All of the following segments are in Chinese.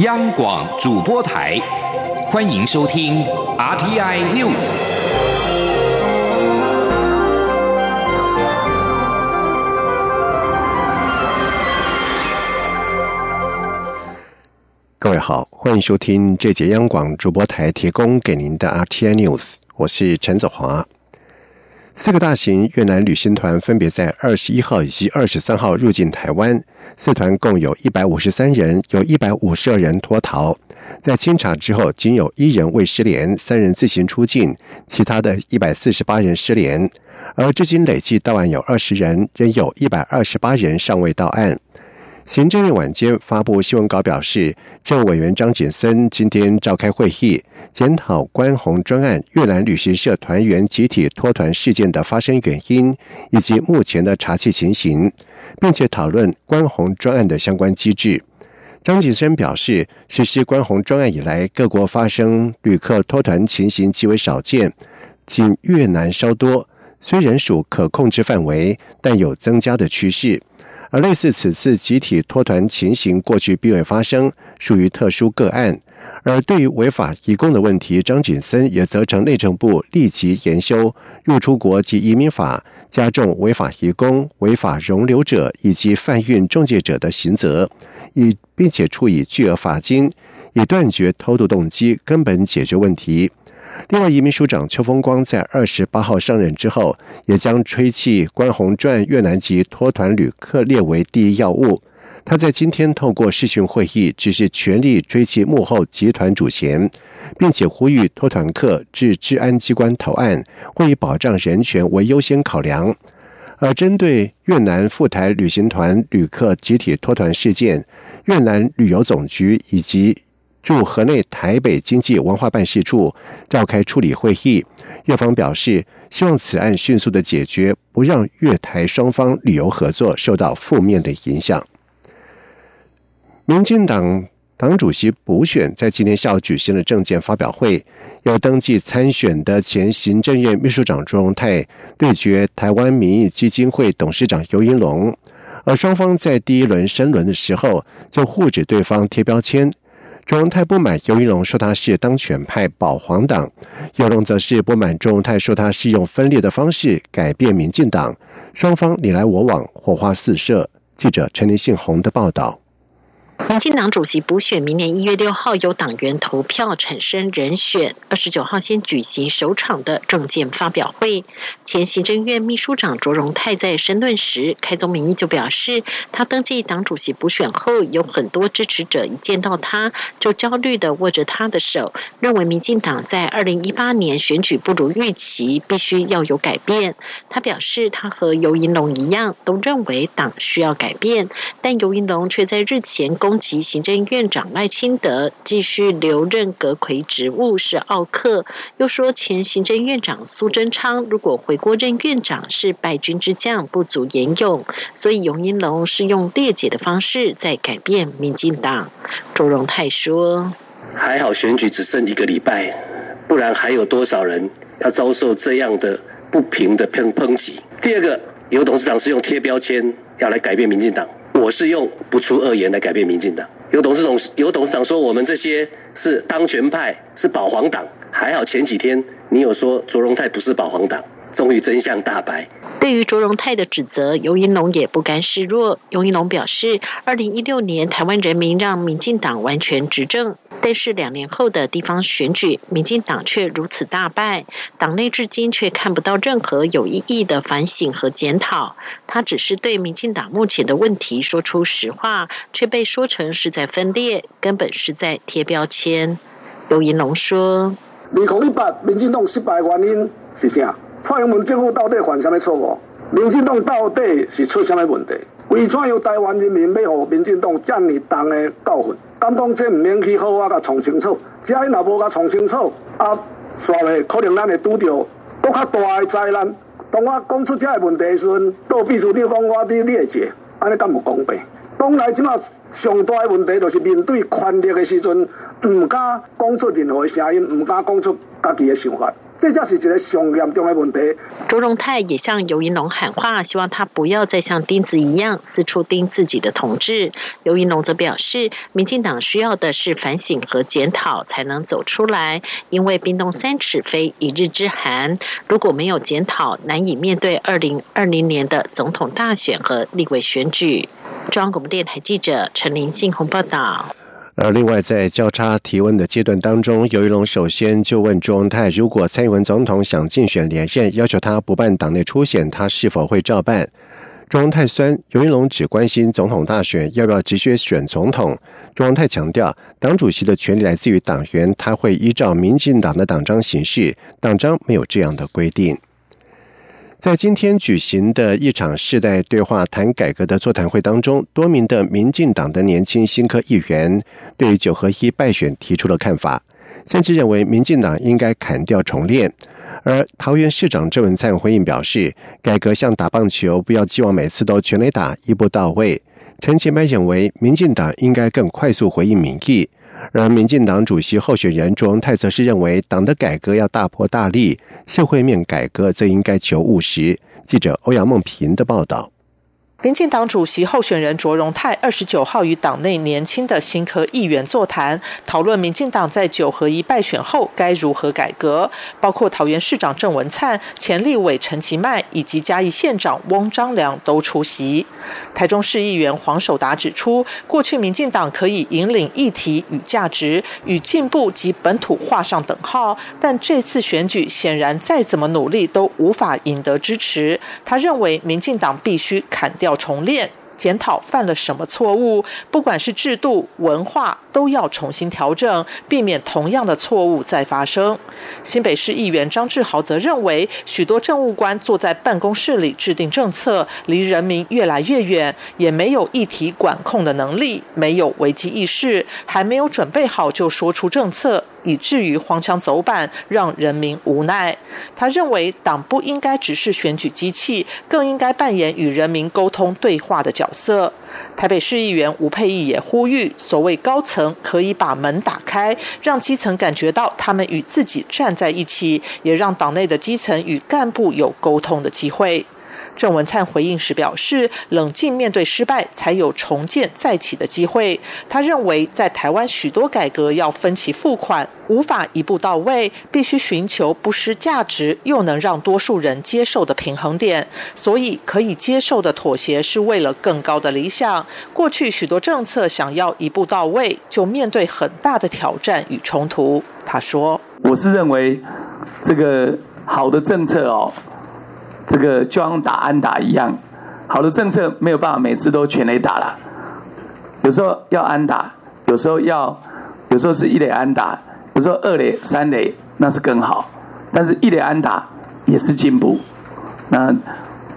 央广主播台，欢迎收听 RTI News。各位好，欢迎收听这节央广主播台提供给您的 RTI News，我是陈子华。四个大型越南旅行团分别在二十一号以及二十三号入境台湾，四团共有一百五十三人，有一百五十二人脱逃。在清查之后，仅有一人未失联，三人自行出境，其他的一百四十八人失联。而至今累计到案有二十人，仍有一百二十八人尚未到案。行政院晚间发布新闻稿表示，政务委员张景森今天召开会议，检讨关宏专案越南旅行社团员集体脱团事件的发生原因以及目前的查缉情形，并且讨论关宏专案的相关机制。张景森表示，实施关宏专案以来，各国发生旅客脱团情形极为少见，仅越南稍多，虽然属可控制范围，但有增加的趋势。而类似此次集体脱团情形，过去并未发生，属于特殊个案。而对于违法移工的问题，张景森也责成内政部立即研修入出国及移民法，加重违法移工、违法容留者以及贩运中介者的刑责，以并且处以巨额罚金，以断绝偷渡动机，根本解决问题。另外，移民署长邱风光在二十八号上任之后，也将吹气关宏传越南籍脱团旅客列为第一要务。他在今天透过视讯会议，只是全力追击幕后集团主嫌，并且呼吁脱团客至治安机关投案，会以保障人权为优先考量。而针对越南赴台旅行团旅客集体脱团事件，越南旅游总局以及驻河内台北经济文化办事处召开处理会议，越方表示希望此案迅速的解决，不让越台双方旅游合作受到负面的影响。民进党党主席补选在今天下午举行了政见发表会，有登记参选的前行政院秘书长朱荣泰对决台湾民意基金会董事长尤英龙，而双方在第一轮申轮的时候就互指对方贴标签。朱荣泰不满尤一龙说他是当权派保皇党，尤龙则是不满朱荣泰说他是用分裂的方式改变民进党，双方你来我往，火花四射。记者陈林信宏的报道。民进党主席补选明年一月六号由党员投票产生人选，二十九号先举行首场的证件发表会。前行政院秘书长卓荣泰在申论时，开宗明义就表示，他登记党主席补选后，有很多支持者一见到他就焦虑的握着他的手，认为民进党在二零一八年选举不如预期，必须要有改变。他表示，他和尤银龙一样，都认为党需要改变，但尤银龙却在日前公。其行政院长赖清德继续留任阁魁职务是奥克，又说前行政院长苏贞昌如果回国任院长是败军之将，不足言用，所以永英龙是用列解的方式在改变民进党。周荣泰说：“还好选举只剩一个礼拜，不然还有多少人要遭受这样的不平的抨抨击？第二个，有董事长是用贴标签要来改变民进党。”我是用不出恶言来改变民进党。有董事长有董事长说我们这些是当权派，是保皇党。还好前几天你有说卓荣泰不是保皇党，终于真相大白。对于卓荣泰的指责，尤银龙也不甘示弱。尤银龙表示，二零一六年台湾人民让民进党完全执政，但是两年后的地方选举，民进党却如此大败，党内至今却看不到任何有意义的反省和检讨。他只是对民进党目前的问题说出实话，却被说成是在分裂，根本是在贴标签。尤银龙说：“二零一八民进党失败原因是啥？”蔡英文政府到底犯什么错误？民进党到底是出什么问题？为怎样台湾人民要互民进党这么重的。教训？敢讲这毋免去好啊，甲创清楚。只要若无甲创清楚，啊，煞未可能咱会拄到更较大的。灾难。当我讲出这个问题时阵，都秘书长讲我伫列解，安尼敢无公平？当来即马上大的。问题，就是面对权力的。时阵，唔敢讲出任何声音，唔敢讲出家己的想法，这才是一个上严重的问题。卓荣泰也向尤银龙喊话，希望他不要再像钉子一样四处钉自己的同志。尤银龙则表示，民进党需要的是反省和检讨，才能走出来。因为冰冻三尺非一日之寒，如果没有检讨，难以面对二零二零年的总统大选和立委选举。中央广播电台记者陈林信鸿报道。而另外，在交叉提问的阶段当中，尤玉龙首先就问朱荣泰：如果蔡英文总统想竞选连任，要求他不办党内初选，他是否会照办？朱荣泰酸，尤玉龙只关心总统大选要不要直接选总统。朱荣泰强调，党主席的权利来自于党员，他会依照民进党的党章行事，党章没有这样的规定。在今天举行的一场世代对话谈改革的座谈会当中，多名的民进党的年轻新科议员对九合一败选提出了看法，甚至认为民进党应该砍掉重练。而桃园市长郑文灿回应表示，改革像打棒球，不要寄望每次都全垒打一步到位。陈其迈认为，民进党应该更快速回应民意。然而民进党主席候选人庄泰则是认为，党的改革要大破大立，社会面改革则应该求务实。记者欧阳梦平的报道。民进党主席候选人卓荣泰二十九号与党内年轻的新科议员座谈，讨论民进党在九合一败选后该如何改革，包括桃园市长郑文灿、前立委陈其迈以及嘉义县长翁章良都出席。台中市议员黄守达指出，过去民进党可以引领议题与价值与进步及本土画上等号，但这次选举显然再怎么努力都无法赢得支持。他认为民进党必须砍掉。重练。检讨犯了什么错误，不管是制度、文化，都要重新调整，避免同样的错误再发生。新北市议员张志豪则认为，许多政务官坐在办公室里制定政策，离人民越来越远，也没有议题管控的能力，没有危机意识，还没有准备好就说出政策，以至于荒腔走板，让人民无奈。他认为，党不应该只是选举机器，更应该扮演与人民沟通对话的角。角色，台北市议员吴佩义也呼吁，所谓高层可以把门打开，让基层感觉到他们与自己站在一起，也让党内的基层与干部有沟通的机会。郑文灿回应时表示，冷静面对失败，才有重建再起的机会。他认为，在台湾许多改革要分期付款，无法一步到位，必须寻求不失价值又能让多数人接受的平衡点。所以，可以接受的妥协是为了更高的理想。过去许多政策想要一步到位，就面对很大的挑战与冲突。他说：“我是认为，这个好的政策哦。”这个就像打安打一样，好的政策没有办法每次都全垒打了，有时候要安打，有时候要，有时候是一垒安打，有时候二垒、三垒那是更好，但是一垒安打也是进步。那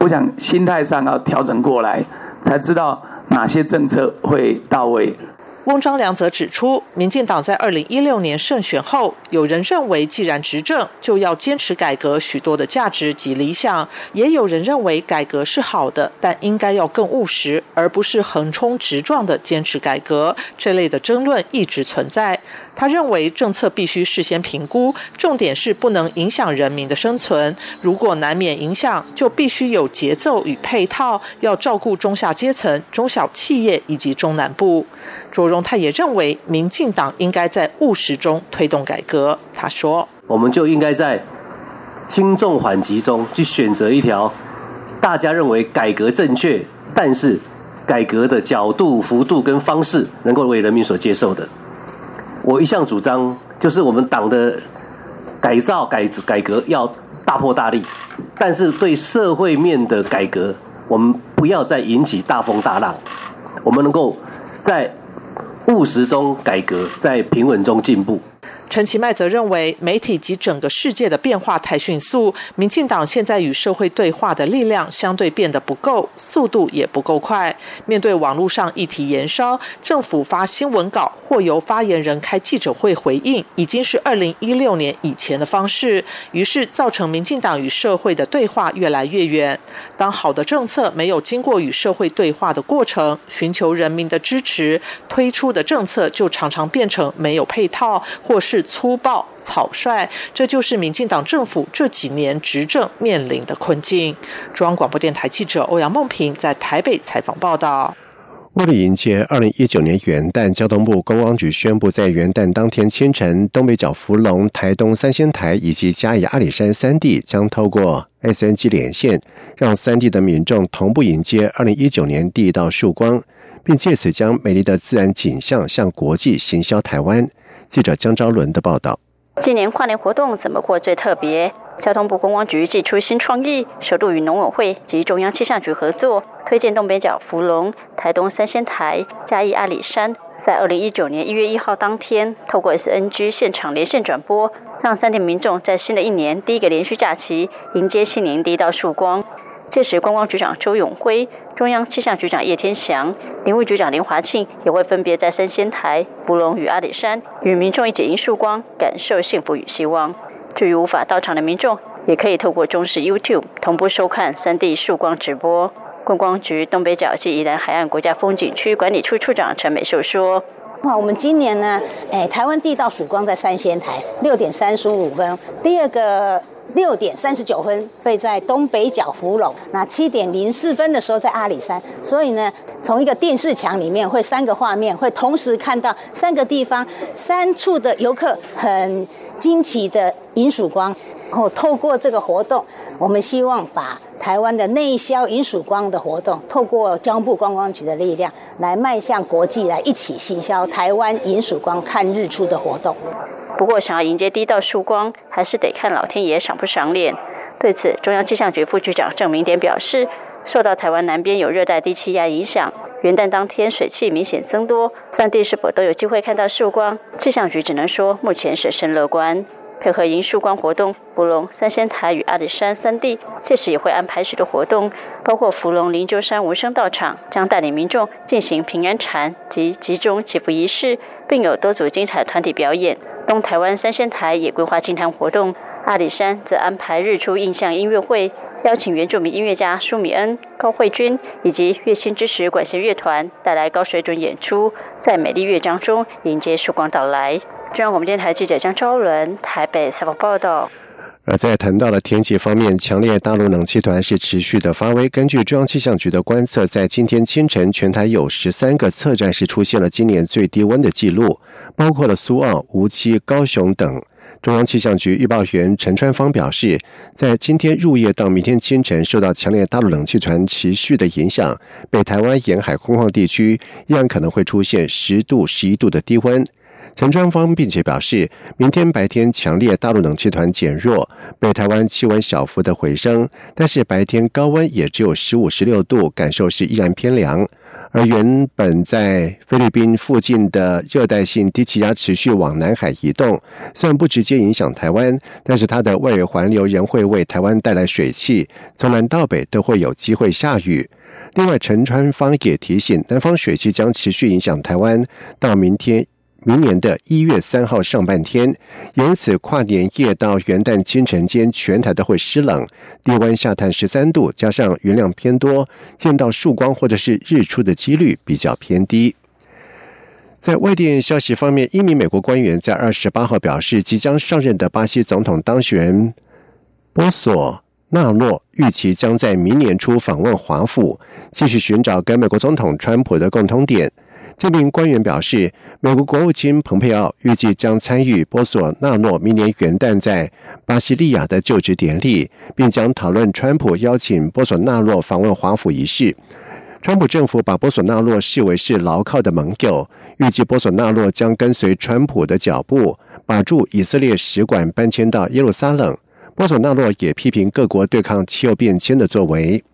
我想心态上要调整过来，才知道哪些政策会到位。翁章良则指出，民进党在二零一六年胜选后，有人认为既然执政，就要坚持改革许多的价值及理想；也有人认为改革是好的，但应该要更务实，而不是横冲直撞的坚持改革。这类的争论一直存在。他认为政策必须事先评估，重点是不能影响人民的生存。如果难免影响，就必须有节奏与配套，要照顾中下阶层、中小企业以及中南部。卓荣泰也认为，民进党应该在务实中推动改革。他说：“我们就应该在轻重缓急中去选择一条大家认为改革正确，但是改革的角度、幅度跟方式能够为人民所接受的。我一向主张，就是我们党的改造、改改革要大破大立，但是对社会面的改革，我们不要再引起大风大浪，我们能够在。”务实中改革，在平稳中进步。陈其迈则认为，媒体及整个世界的变化太迅速，民进党现在与社会对话的力量相对变得不够，速度也不够快。面对网络上议题延烧，政府发新闻稿或由发言人开记者会回应，已经是二零一六年以前的方式。于是造成民进党与社会的对话越来越远。当好的政策没有经过与社会对话的过程，寻求人民的支持，推出的政策就常常变成没有配套，或是。粗暴草率，这就是民进党政府这几年执政面临的困境。中央广播电台记者欧阳梦平在台北采访报道。为了迎接二零一九年元旦，交通部观光局宣布，在元旦当天清晨，东北角福隆、台东三仙台以及嘉义阿里山三地将透过 SNG 连线，让三地的民众同步迎接二零一九年第一道曙光，并借此将美丽的自然景象向国际行销台湾。记者江昭伦的报道。今年跨年活动怎么过最特别？交通部观光局祭出新创意，首度与农委会及中央气象局合作，推荐东北角福隆、台东三仙台、嘉义阿里山，在二零一九年一月一号当天，透过 SNG 现场连线转播，让三地民众在新的一年第一个连续假期迎接新年第一道曙光。届时，观光局长周永辉、中央气象局长叶天祥、林务局长林华庆也会分别在三仙台、福隆与阿里山，与民众一起迎曙光，感受幸福与希望。至于无法到场的民众，也可以透过中视 YouTube 同步收看三 D 曙光直播。观光局东北角暨宜兰海岸国家风景区管理处处长陈美秀说：“哇，我们今年呢，哎，台湾地道曙光在三仙台六点三十五分，第二个。”六点三十九分会在东北角福隆，那七点零四分的时候在阿里山，所以呢，从一个电视墙里面会三个画面，会同时看到三个地方三处的游客很惊奇的迎曙光。然后透过这个活动，我们希望把台湾的内销迎曙光的活动，透过交通部观光局的力量，来迈向国际，来一起行销台湾迎曙光看日出的活动。不过，想要迎接第一道曙光，还是得看老天爷赏不赏脸。对此，中央气象局副局长郑明典表示，受到台湾南边有热带低气压影响，元旦当天水汽明显增多，三地是否都有机会看到曙光？气象局只能说，目前审慎乐观。配合迎曙光活动，福隆、三仙台与阿里山三地届时也会安排许多活动，包括福隆灵鹫山无声道场将带领民众进行平安禅及集中祈福仪式，并有多组精彩团体表演。东台湾三仙台也规划清谈活动，阿里山则安排日出印象音乐会，邀请原住民音乐家舒米恩、高慧君以及乐清之时管弦乐团带来高水准演出，在美丽乐章中迎接曙光到来。中央广播电台记者张昭伦台北采访报道。而在谈到了天气方面，强烈大陆冷气团是持续的发威。根据中央气象局的观测，在今天清晨，全台有十三个测站是出现了今年最低温的记录，包括了苏澳、无锡、高雄等。中央气象局预报员陈川芳表示，在今天入夜到明天清晨，受到强烈大陆冷气团持续的影响，北台湾沿海空旷地区依然可能会出现十度、十一度的低温。陈川芳并且表示，明天白天强烈大陆冷气团减弱，北台湾气温小幅的回升，但是白天高温也只有十五、十六度，感受是依然偏凉。而原本在菲律宾附近的热带性低气压持续往南海移动，虽然不直接影响台湾，但是它的外围环流仍会为台湾带来水汽，从南到北都会有机会下雨。另外，陈川芳也提醒，南方水汽将持续影响台湾，到明天。明年的一月三号上半天，由此跨年夜到元旦清晨间，全台都会湿冷，低温下探十三度，加上云量偏多，见到曙光或者是日出的几率比较偏低。在外电消息方面，一名美国官员在二十八号表示，即将上任的巴西总统当选波索纳洛预期将在明年初访问华府，继续寻找跟美国总统川普的共通点。这名官员表示，美国国务卿蓬佩奥预计将参与波索纳诺明年元旦在巴西利亚的就职典礼，并将讨论川普邀请波索纳诺访问华府一事。川普政府把波索纳洛视为是牢靠的盟友，预计波索纳洛将跟随川普的脚步，把驻以色列使馆搬迁到耶路撒冷。波索纳洛也批评各国对抗气候变迁的作为。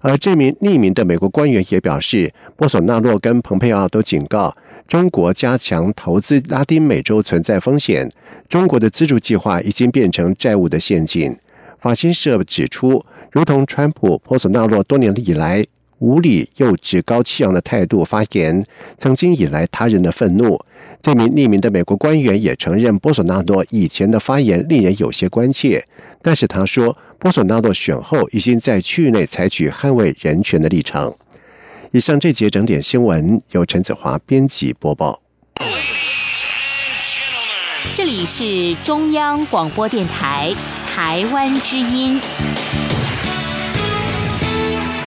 而这名匿名的美国官员也表示，波索纳洛跟蓬佩奥都警告中国加强投资拉丁美洲存在风险，中国的资助计划已经变成债务的陷阱。法新社指出，如同川普、波索纳洛多年以来。无理又趾高气扬的态度发言，曾经引来他人的愤怒。这名匿名的美国官员也承认，波索纳多以前的发言令人有些关切。但是他说，波索纳多选后已经在区域内采取捍卫人权的立场。以上这节整点新闻由陈子华编辑播报。这里是中央广播电台台湾之音。